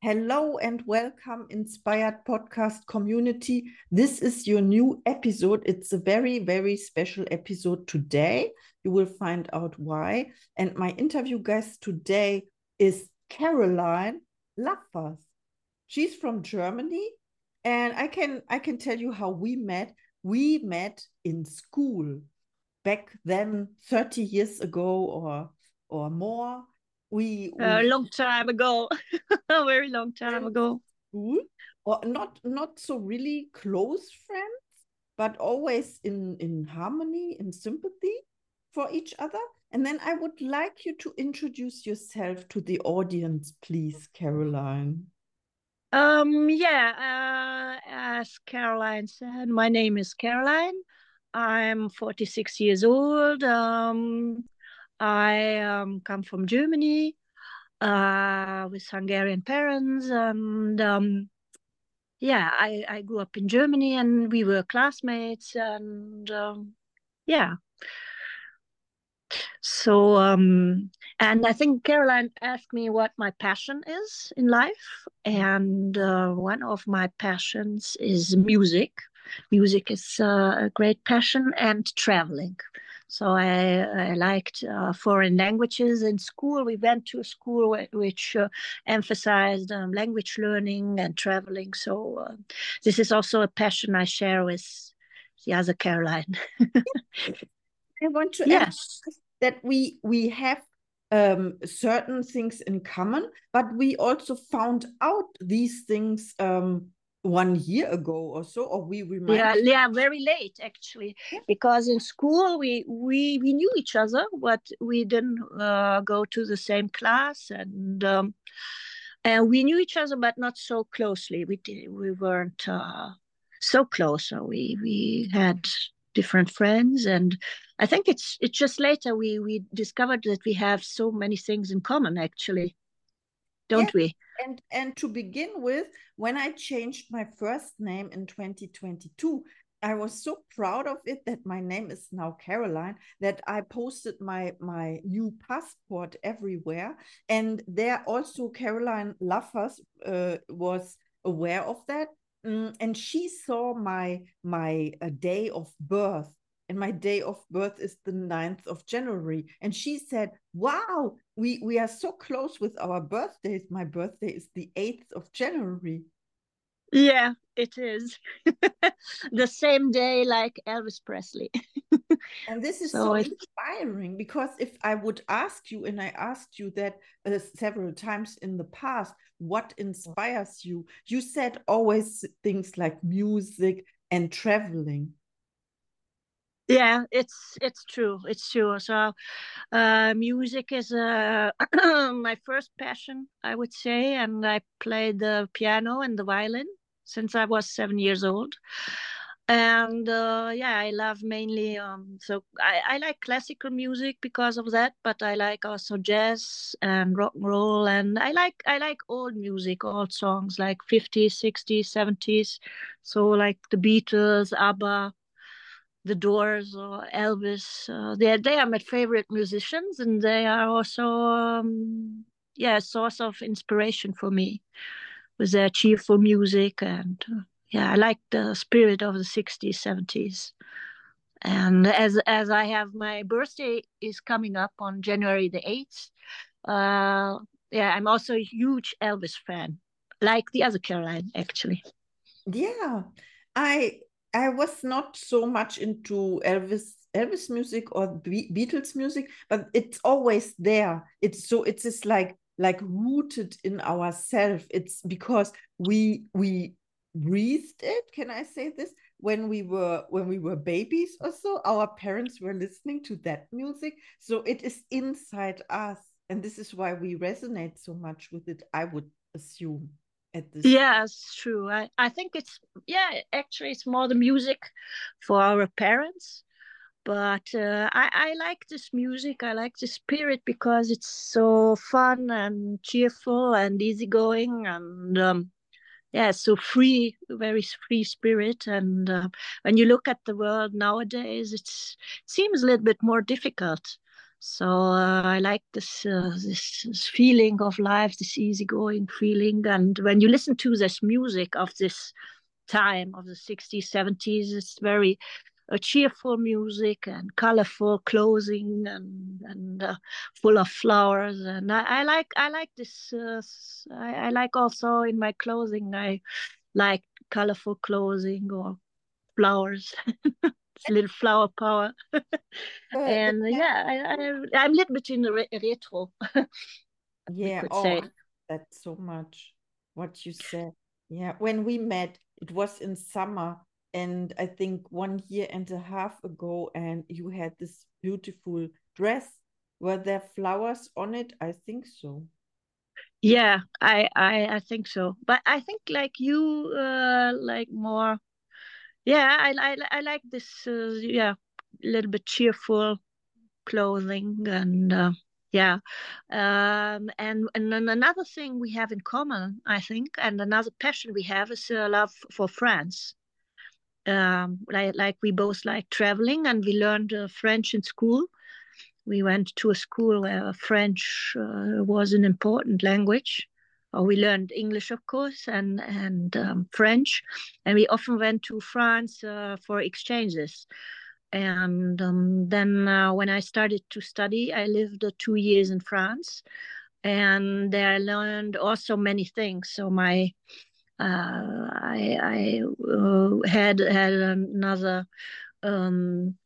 Hello and welcome, Inspired Podcast community. This is your new episode. It's a very, very special episode today. You will find out why. And my interview guest today is Caroline Laffers. She's from Germany, and I can I can tell you how we met. We met in school back then, 30 years ago or or more we, we a long time ago. A very long time ago. School or not not so really close friends but always in in harmony in sympathy for each other. And then i would like you to introduce yourself to the audience please caroline. Um yeah uh, as caroline said my name is caroline. I'm 46 years old. Um I um, come from Germany uh, with Hungarian parents, and um, yeah, I, I grew up in Germany, and we were classmates, and um, yeah. So, um, and I think Caroline asked me what my passion is in life, and uh, one of my passions is music. Music is uh, a great passion, and traveling. So I, I liked uh, foreign languages in school. We went to a school which uh, emphasized um, language learning and traveling. So uh, this is also a passion I share with the other Caroline. I want to yes. that we we have um, certain things in common, but we also found out these things um, one year ago or so or we remind yeah yeah very late actually. Because in school we we we knew each other but we didn't uh, go to the same class and um, and we knew each other but not so closely. We did, we weren't uh, so close. So we we had different friends and i think it's it's just later we we discovered that we have so many things in common actually don't yeah. we and and to begin with when i changed my first name in 2022 i was so proud of it that my name is now caroline that i posted my my new passport everywhere and there also caroline laffers uh, was aware of that mm, and she saw my my uh, day of birth and my day of birth is the 9th of January. And she said, Wow, we, we are so close with our birthdays. My birthday is the 8th of January. Yeah, it is. the same day like Elvis Presley. and this is so, so inspiring because if I would ask you, and I asked you that uh, several times in the past, what inspires you? You said always things like music and traveling yeah it's it's true it's true. So uh, music is uh, my first passion i would say and i played the piano and the violin since i was seven years old. And uh, yeah i love mainly um, so I, I like classical music because of that but i like also jazz and rock and roll and i like i like old music old songs like 50s 60s 70s so like the beatles abba the Doors or Elvis. Uh, they they are my favorite musicians, and they are also um, yeah a source of inspiration for me with their cheerful music and uh, yeah I like the spirit of the '60s, '70s. And as as I have my birthday is coming up on January the eighth, uh, yeah, I'm also a huge Elvis fan, like the other Caroline actually. Yeah, I I was not so much into Elvis Elvis music or Be Beatles music, but it's always there. It's so it's just like like rooted in ourselves. It's because we we breathed it. Can I say this? When we were when we were babies or so, our parents were listening to that music. So it is inside us, and this is why we resonate so much with it. I would assume at this yeah it's true. I, I think it's yeah actually it's more the music for our parents. But uh, I, I like this music. I like the spirit because it's so fun and cheerful and easygoing and um, yeah so free very free spirit. And uh, when you look at the world nowadays it seems a little bit more difficult So uh, I like this, uh, this, this feeling of life, this easygoing feeling. And when you listen to this music of this time of the 60s, 70s, it's very uh, cheerful music and colorful clothing and and uh, full of flowers. And I, I like I like this. Uh, I, I like also in my clothing. I like colorful clothing or flowers. little flower power. and yeah, I, I, am a little bit in the re- retro. yeah, oh, say. that's so much what you said. Yeah, when we met, it was in summer, and I think one year and a half ago, and you had this beautiful dress. Were there flowers on it? I think so. Yeah, I I I think so. But I think like you, uh, like more yeah i i, I like this uh, yeah a little bit cheerful clothing and uh, yeah um, and and another thing we have in common i think and another passion we have is a love for france. Um, like, like we both like traveling and we learned uh, french in school. We went to a school where french uh, was an important language we learned English, of course, and and um, French, and we often went to France uh, for exchanges. And um, then uh, when I started to study, I lived uh, two years in France, and there I learned also many things. So my uh, I, I uh, had had another um,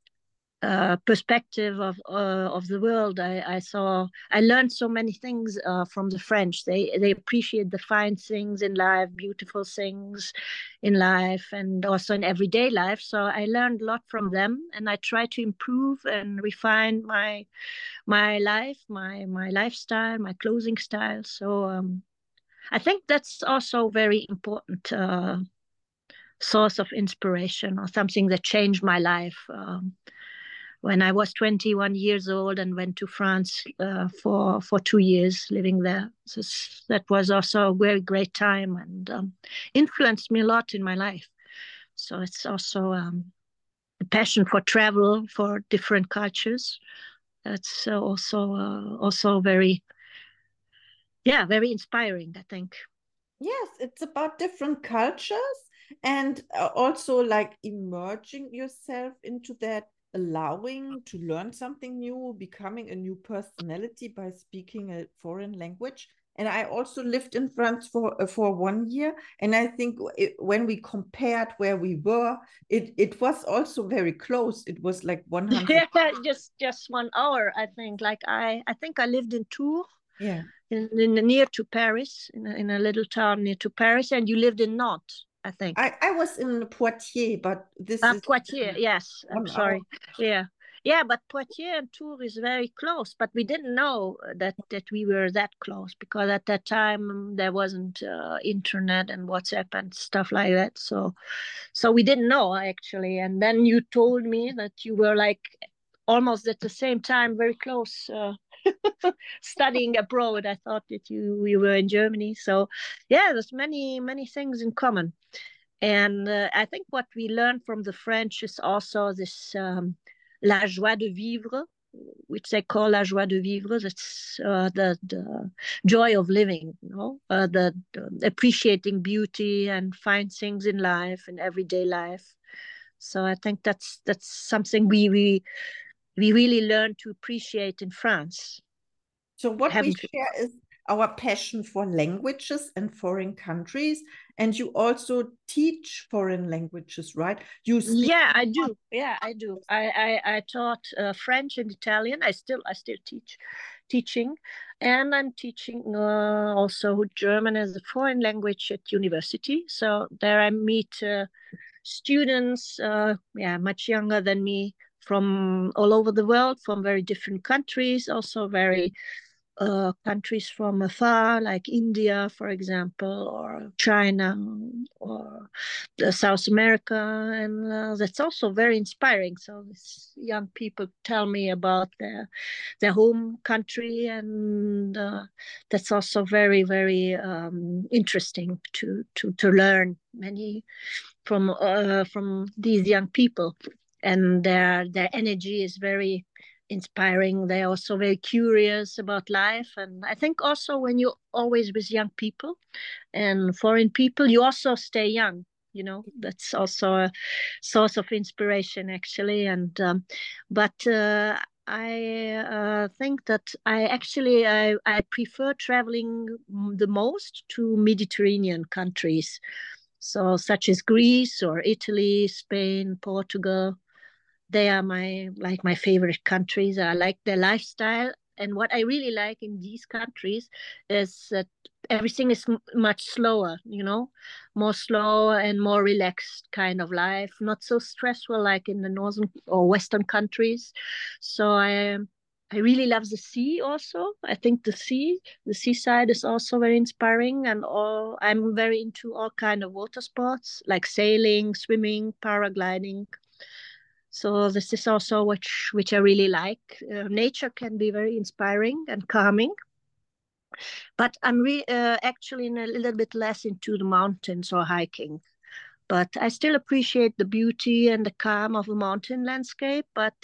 uh, perspective of uh, of the world. I, I saw I learned so many things uh, from the French. They they appreciate the fine things in life, beautiful things in life, and also in everyday life. So I learned a lot from them, and I try to improve and refine my my life, my my lifestyle, my clothing style. So um, I think that's also very important. Uh, source of inspiration or something that changed my life um, when I was 21 years old and went to France uh, for for two years living there. So that was also a very great time and um, influenced me a lot in my life. So it's also um, a passion for travel for different cultures. That's also uh, also very yeah very inspiring. I think. Yes, it's about different cultures and uh, also like emerging yourself into that allowing to learn something new, becoming a new personality by speaking a foreign language. And I also lived in France for uh, for one year, and I think it, when we compared where we were, it it was also very close. It was like one hundred. Yeah, just just one hour. I think. Like I I think I lived in Tours. Yeah. In, in near to Paris, in a, in a little town near to Paris, and you lived in Nantes. I think. I, I was in Poitiers, but this uh, is Poitiers. Yes, I'm sorry. Hour. Yeah, yeah, but Poitiers and Tours is very close. But we didn't know that that we were that close because at that time um, there wasn't uh, internet and WhatsApp and stuff like that. So, so we didn't know actually. And then you told me that you were like almost at the same time, very close. Uh, studying abroad. I thought that you you were in Germany. So yeah, there's many many things in common. And uh, I think what we learned from the French is also this um, la joie de vivre, which they call la joie de vivre. That's uh, the, the joy of living, you know, uh, the, the, appreciating beauty and fine things in life and everyday life. So I think that's that's something we we we really learn to appreciate in France. So what we share is our passion for languages and foreign countries. And you also teach foreign languages right? You yeah i do. Yeah i do. I i, I taught uh, french and italian. I still i still teach teaching. And i'm teaching uh, also german as a foreign language at university. So there i meet uh, students uh, yeah much younger than me from all over the world, from very different countries, also very uh, countries from afar, like India, for example, or China, or South America, and uh, that's also very inspiring. So these young people tell me about their their home country, and uh, that's also very very um, interesting to to to learn many from uh, from these young people and their their energy is very inspiring. They're also very curious about life. And I think also when you're always with young people and foreign people, you also stay young. You know, that's also a source of inspiration, actually. And, um, but uh, I uh, think that I actually I, I prefer traveling the most to Mediterranean countries, so such as Greece or Italy, Spain, Portugal they are my like my favorite countries. I like their lifestyle, and what I really like in these countries is that everything is m- much slower. You know, more slow and more relaxed kind of life, not so stressful like in the northern or western countries. So I. I really love the sea also. I think the sea, the seaside is also very inspiring and all I'm very into all kind of water sports like sailing, swimming, paragliding, so this is also which which I really like. Uh, nature can be very inspiring and calming, but I'm re- uh, actually in a little bit less into the mountains or hiking. But I still appreciate the beauty and the calm of a mountain landscape. But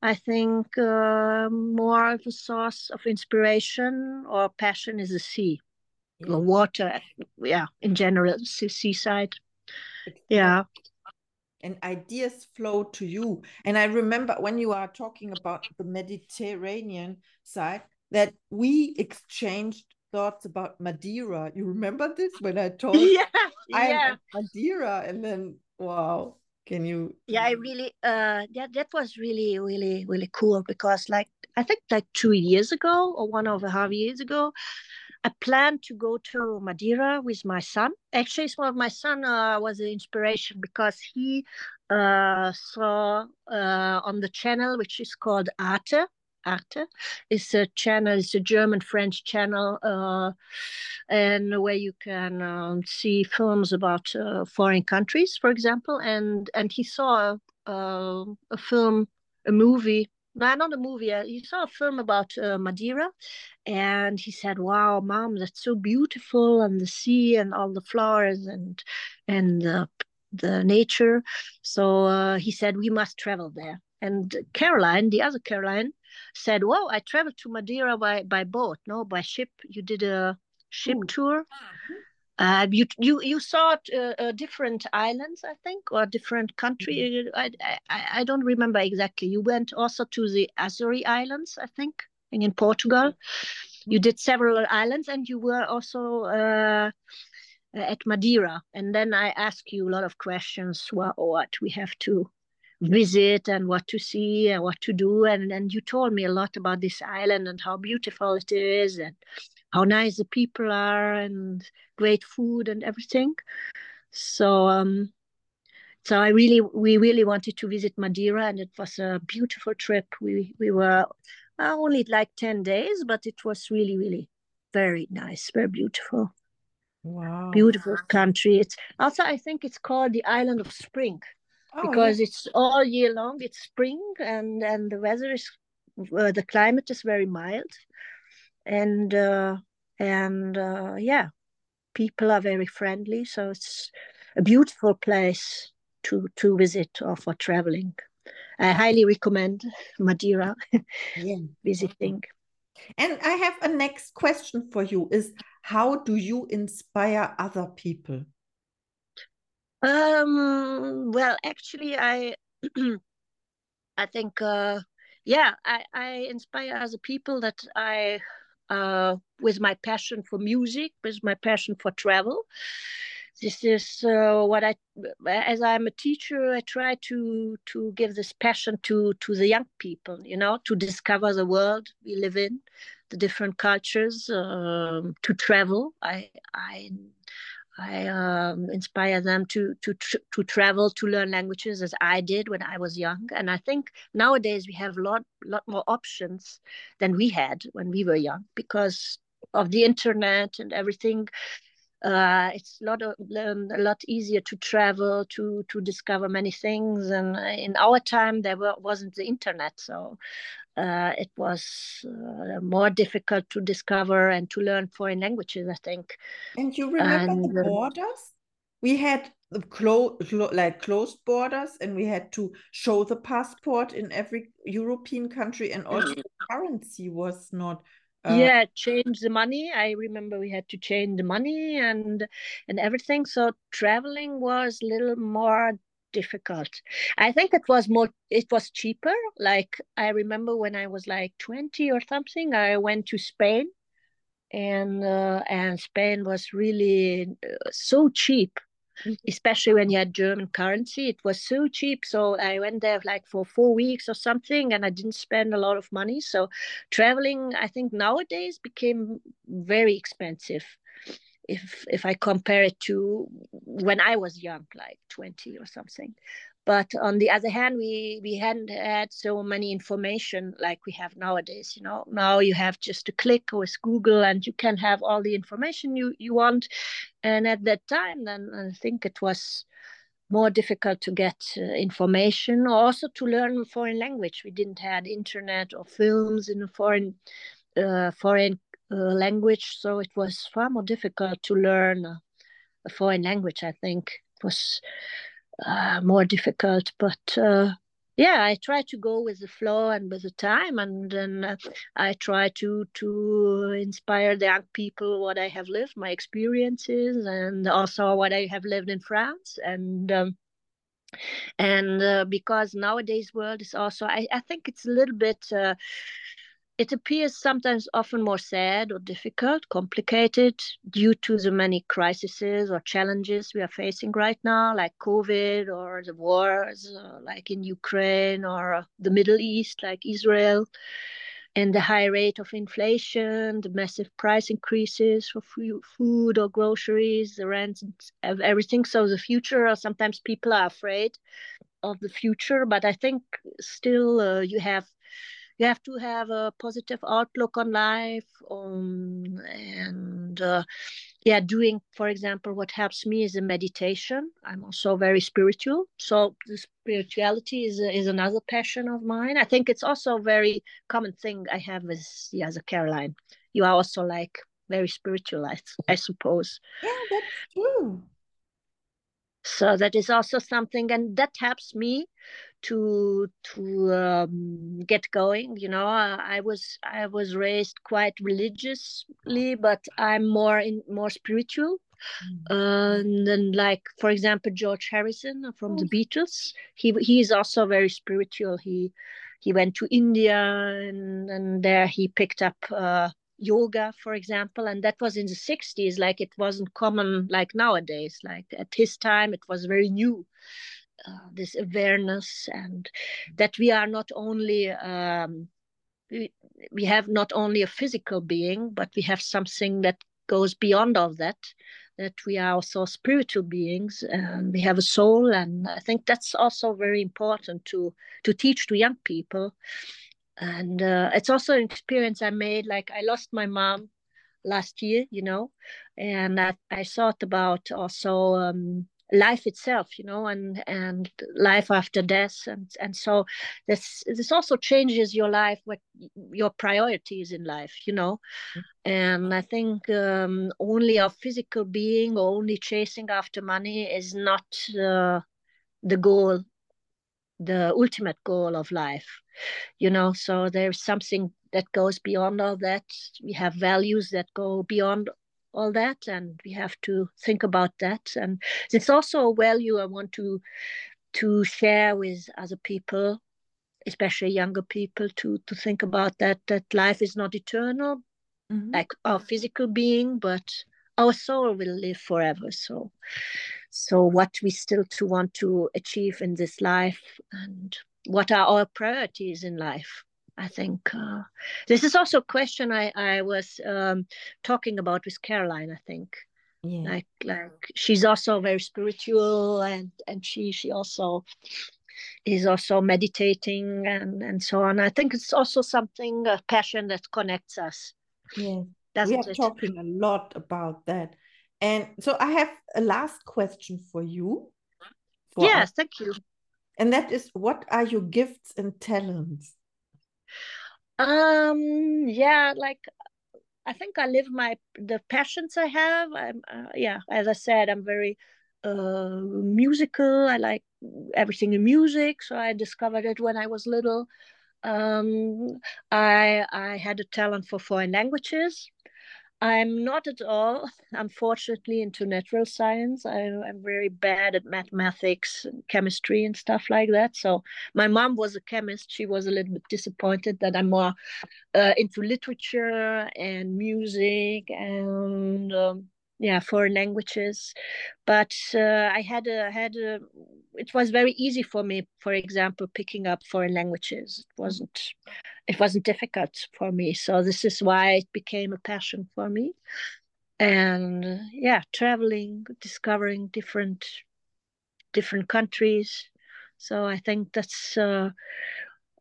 I think uh, more of a source of inspiration or passion is the sea, yeah. the water. Yeah, in general, seaside. Yeah and ideas flow to you. And I remember when you are talking about the Mediterranean side that we exchanged thoughts about Madeira. You remember this when I told yeah, I'm yeah. Madeira and then wow. Can you Yeah, I really uh that that was really, really, really cool because like I think like two years ago or one and a half years ago, I planned to go to Madeira with my son. Actually, some of my son uh, was an inspiration because he uh, saw uh, on the channel, which is called Arte. Arte is a channel, it's a German French channel, uh, and where you can um, see films about uh, foreign countries, for example. And and he saw a film, a movie no, not a movie. Uh, he saw a film about uh, Madeira, and he said, "Wow, mom, that's so beautiful, and the sea, and all the flowers, and and the the nature." So uh, he said, "We must travel there." And Caroline, the other Caroline, said, "Whoa, I traveled to Madeira by by boat, no, by ship. You did a ship Ooh. tour." Mm-hmm. Uh, you you you saw uh, uh, different islands, I think, or different country. Mm-hmm. I, I I don't remember exactly. You went also to the Azores Islands, I think, in Portugal. Mm-hmm. You did several islands, and you were also uh, at Madeira. And then I asked you a lot of questions. What what we have to visit and what to see and what to do, and and you told me a lot about this island and how beautiful it is and how nice the people are and great food and everything. So um, so I really we really wanted to visit Madeira and it was a beautiful trip. We we were uh, only like 10 days, but it was really, really very nice, very beautiful. Wow. Beautiful country. It's also I think it's called the island of spring. Oh, because yeah. it's all year long it's spring and and the weather is uh, the climate is very mild and uh, and uh, yeah, people are very friendly. So it's a beautiful place to to visit or for traveling. I highly recommend Madeira yeah. visiting. And I have a next question for you: Is how do you inspire other people? Um. Well, actually, I I think uh, yeah, I I inspire other people that I uh, with my passion for music, with my passion for travel. This is uh, what I, as I'm a teacher, I try to to give this passion to to the young people. You know, to discover the world we live in, the different cultures, um, to travel. I I I um, inspire them to to to travel to learn languages as I did when I was young. And I think nowadays we have a lot lot more options than we had when we were young because of the internet and everything. Uh, it's a lot of, um, a lot easier to travel to to discover many things. And in our time, there were, wasn't the internet, so uh, it was uh, more difficult to discover and to learn foreign languages, I think. And you remember and, the uh, borders? We had clo-, clo like closed borders and we had to show the passport in every european country and also the currency was not uh, yeah change the money. I remember we had to change the money and and everything. So traveling was a little more difficult. I think it was more it was cheaper. Like i remember when i was like 20 or something i went to spain and uh, and spain was really uh, so cheap. Especially when you had German currency. It was so cheap. So I went there like for four weeks or something and I didn't spend a lot of money. So traveling, I think nowadays became very expensive. If if I compare it to when I was young, like 20 or something. But on the other hand, we we hadn't had so many information like we have nowadays. You know, now you have just a click with Google, and you can have all the information you you want. And at that time, then I think it was more difficult to get uh, information or also to learn foreign language. We didn't have internet or films in a foreign uh, foreign uh, language, so it was far more difficult to learn a foreign language. I think it was uh, more difficult. But uh, yeah, I try to go with the flow and with the time, and then uh, I try to to inspire the young people what I have lived, my experiences, and also what I have lived in France, and. Um, and uh, because nowadays world is also I, I think it's a little bit uh, it appears sometimes often more sad or difficult, complicated due to the many crises or challenges we are facing right now, like COVID or the wars, uh, like in Ukraine or the Middle East, like Israel, and the high rate of inflation, the massive price increases for food or groceries, the rents, everything. So the future, uh, sometimes people are afraid of the future, but I think still uh, you have you have to have a positive outlook on life um, and uh, yeah doing for example what helps me is a meditation. I'm also very spiritual so the spirituality is, is another passion of mine. I think it's also a very common thing i have as yeah, as a caroline. You are also like very spiritual I, I suppose. Yeah that's true. So that is also something and that helps me to to um, get going you know I, I, was i was raised quite religiously but i'm more in more spiritual mm-hmm. uh, and then like for example george harrison from the beatles. He he is also very spiritual. He he went to india and, and there he picked up uh, yoga for example and that was in the 60s like it wasn't common like nowadays. Like at his time it was very new uh, this awareness and that we are not only um, we, we have not only a physical being but we have something that goes beyond all that that we are also spiritual beings and we have a soul. And i think that's also very important to to teach to young people. And uh, it's also an experience i made like i lost my mom last year you know and i, I thought about also um, life itself you know and and life after death. And and so this this also changes your life what your priorities in life you know? Mm-hmm. and i think um, only a physical being or only chasing after money is not uh, the goal the ultimate goal of life you know? So there's something that goes beyond all that. We have values that go beyond all that and we have to think about that. And it's also a value i want to to share with other people especially younger people to to think about that that life is not eternal mm-hmm. like our physical being but our soul will live forever. So so what we still to want to achieve in this life and what are our priorities in life I think uh, this is also a question I I was um, talking about with Caroline. I think, yeah. like like she's also very spiritual, and and she she also is also meditating and and so on. I think it's also something a passion that connects us. Yeah, we are it? talking a lot about that, and so I have a last question for you. For yes, us. thank you. And that is, what are your gifts and talents? Um, yeah, like I think I live my the passions I have. I'm uh, yeah, as I said, I'm very uh, musical. I like everything in music, so I discovered it when I was little. Um, I I had a talent for foreign languages. I'm not at all, unfortunately, into natural science. I, am very bad at mathematics, and chemistry, and stuff like that. So my mom was a chemist. She was a little bit disappointed that I'm more uh, into literature and music and um, yeah foreign languages but uh, i had a had a it was very easy for me for example picking up foreign languages it wasn't it wasn't difficult for me. So this is why it became a passion for me. And yeah traveling discovering different different countries. So i think that's uh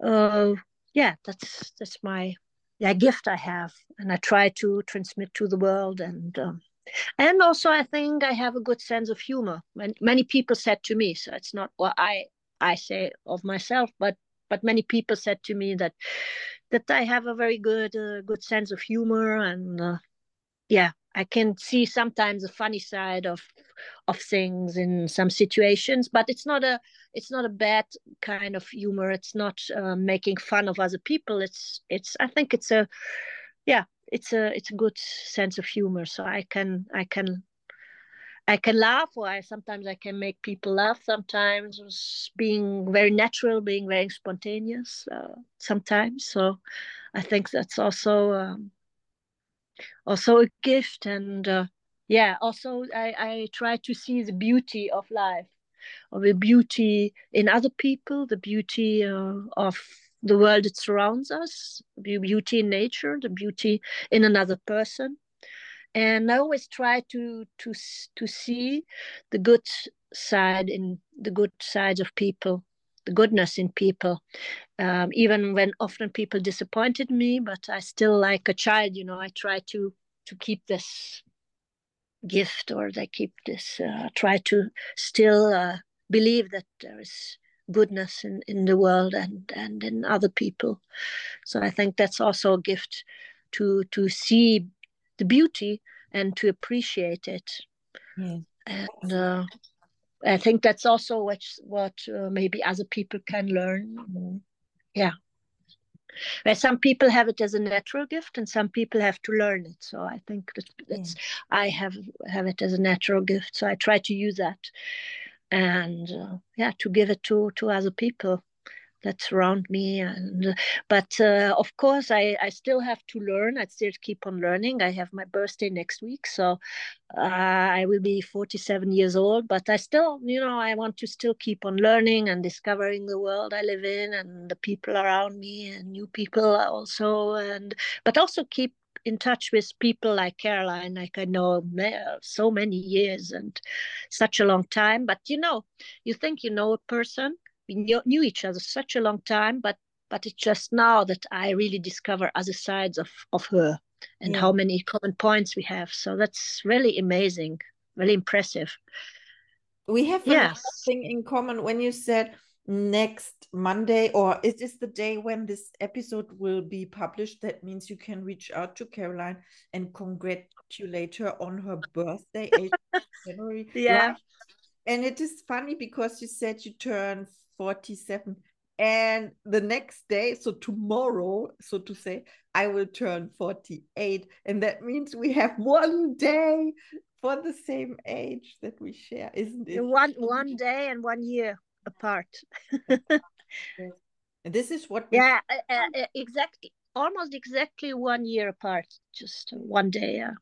uh yeah that's that's my yeah gift i have. And i try to transmit to the world. And um, and also i think i have a good sense of humor. When many people said to me so it's not what i i say of myself but but many people said to me that that i have a very good uh, good sense of humor and uh, yeah i can see sometimes the funny side of of things in some situations but it's not a it's not a bad kind of humor. It's not uh, making fun of other people. It's it's i think it's a yeah it's a it's a good sense of humor. So i can i can i can laugh or I, sometimes i can make people laugh sometimes being very natural being very spontaneous uh, sometimes so i think that's also um, also a gift and uh, yeah also I, I try to see the beauty of life or the beauty in other people the beauty uh, of the world that surrounds us, the beauty in nature, the beauty in another person. And I always try to to to see the good side in the good sides of people, the goodness in people. Um, even when often people disappointed me, but I still like a child, you know, I try to to keep this gift or they keep this uh, try to still uh, believe that there is goodness in, in the world and, and in other people. So I think that's also a gift to to see the beauty and to appreciate it. Yeah. And uh, I think that's also what what uh, maybe other people can learn. Yeah. Where some people have it as a natural gift and some people have to learn it. So I think that that's yeah. I have have it as a natural gift. So I try to use that and uh, yeah to give it to to other people that surround me and but uh, of course I, I still have to learn i still keep on learning i have my birthday next week so uh, i will be 47 years old but i still you know i want to still keep on learning and discovering the world i live in and the people around me and new people also and but also keep in touch with people like Caroline, like I know so many years and such a long time. But you know, you think you know a person, we knew, knew each other such a long time, but but it's just now that I really discover other sides of of her and yeah. how many common points we have. So that's really amazing, really impressive. We have yes. thing in common when you said next Monday, or is this the day when this episode will be published? That means you can reach out to Caroline and congratulate her on her birthday, 8th January. Yeah. And it is funny because you said you turn 47 and the next day so tomorrow so to say i will turn 48 and that means we have one day for the same age that we share isn't it one one day and one year apart. this is what. Yeah, uh, uh, exactly. Almost exactly one year apart, just one day, yeah,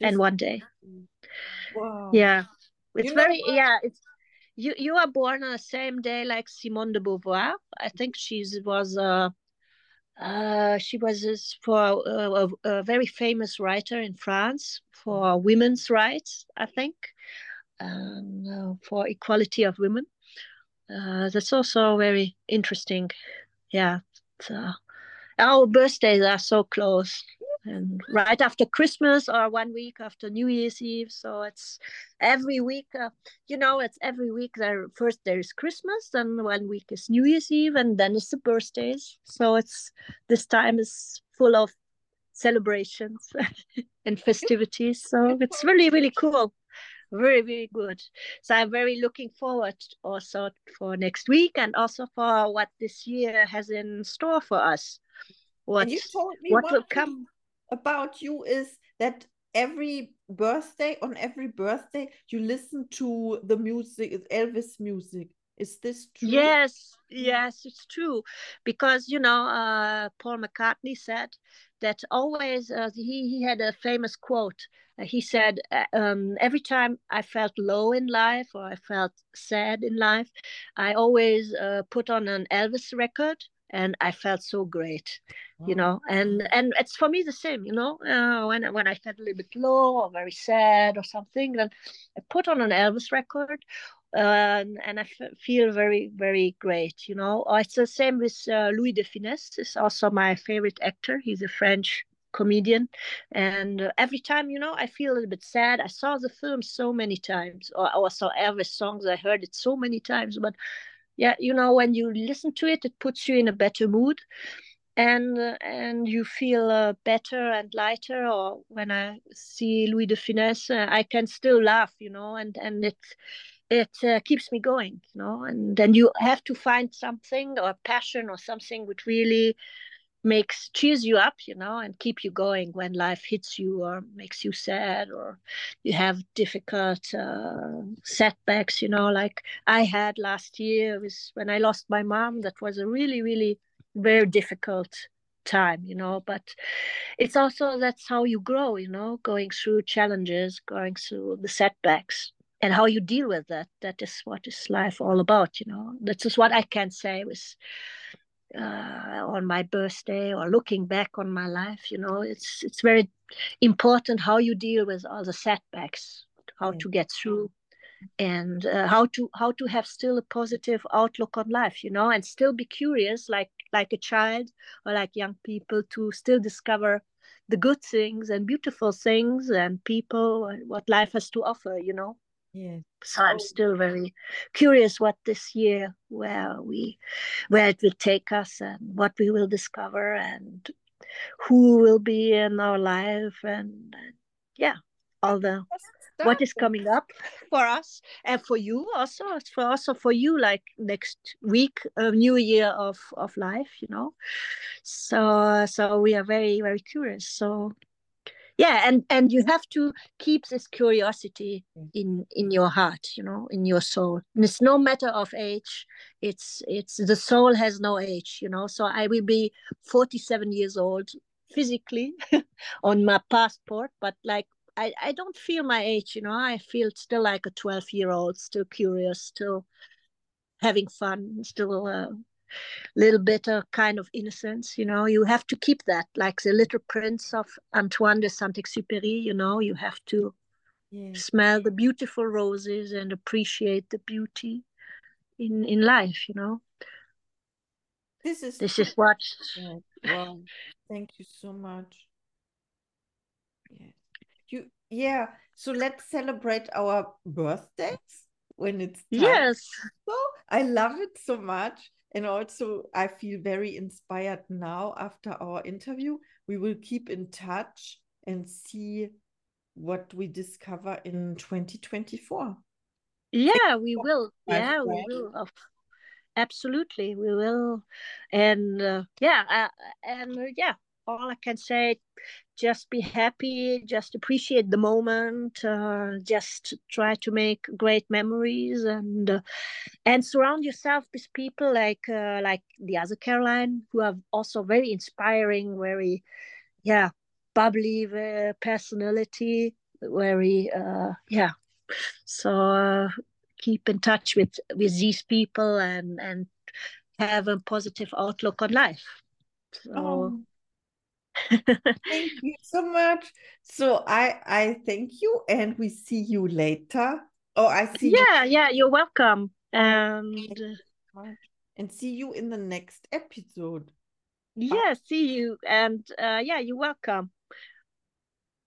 and one day. Wow. Yeah, it's very yeah. It's you. You are born on the same day like Simone de Beauvoir. I think she was. Uh, uh, she was for a, a, very famous writer in France for women's rights, I think, uh, for equality of women uh, that's also very interesting. Yeah, uh, our birthdays are so close, and right after Christmas or one week after New Year's Eve. So it's every week. Uh, you know, it's every week. There first there is Christmas, then one week is New Year's Eve, and then it's the birthdays. So it's this time is full of celebrations and festivities. So it's really really cool. very very good so i'm very looking forward also for next week and also for what this year has in store for us what and you told me what will come about you is that every birthday on every birthday you listen to the music elvis music. Is this true? Yes yes it's true. Because you know uh, paul mccartney said that always uh, he, he had a famous quote. Uh, he said uh, um, every time i felt low in life or i felt sad in life i always uh, put on an elvis record and i felt so great you know and and it's for me the same you know uh, when when i felt a little bit low or very sad or something then i put on an elvis record uh, and I f- feel very, very great. You know, it's the same with uh, Louis de Funès. Is also my favorite actor. He's a French comedian, and uh, every time, you know, I feel a little bit sad. I saw the film so many times, or I saw Elvis songs. I heard it so many times, but yeah, you know, when you listen to it, it puts you in a better mood. And uh, and you feel uh, better and lighter or when i see louis de funès uh, i can still laugh you know and and it it uh, keeps me going you know. And then you have to find something or passion or something which really makes cheers you up you know and keep you going when life hits you or makes you sad or you have difficult uh, setbacks you know like i had last year was when i lost my mom that was a really really very difficult time you know but it's also that's how you grow you know going through challenges going through the setbacks and how you deal with that. That is what is life all about you know. This is what i can say with uh, on my birthday or looking back on my life you know it's it's very important how you deal with all the setbacks how to get through and uh, how to how to have still a positive outlook on life you know and still be curious like like a child or like young people to still discover the good things and beautiful things and people and what life has to offer you know yeah so i'm still very curious what this year where we where it will take us and what we will discover and who will be in our life and, and yeah all the what is coming up for us and for you also for also for you like next week a new year of of life you know? So so we are very very curious. So yeah and and you have to keep this curiosity in in your heart you know in your soul. And it's no matter of age it's it's the soul has no age you know. So i will be 47 years old physically on my passport but like I, I don't feel my age you know. I feel still like a 12 year old still curious still having fun still uh, little bit of kind of innocence you know. You have to keep that like the little prince of antoine de saint-exupéry you know. You have to yeah. smell the beautiful roses and appreciate the beauty in in life you know. This is this is what yeah. wow thank you so much. Yeah you yeah so let's celebrate our birthdays when it's time. yes. So i love it so much and also, I feel very inspired now after our interview. We will keep in touch and see what we discover in 2024. Yeah, we will. Yeah, we will. Absolutely, we will. And uh, yeah, uh, and uh, yeah, all I can say, just be happy, just appreciate the moment, uh, just try to make great memories, and uh, and surround yourself with people like uh, like the other Caroline, who are also very inspiring, very yeah, bubbly personality, very uh, yeah. So uh, keep in touch with with these people and and have a positive outlook on life. So. Oh thank you so much. So I I thank you and we see you later. Oh, I see. Yeah, you. yeah, you're welcome. And and see you in the next episode. Yeah, see you. And uh, yeah, you're welcome.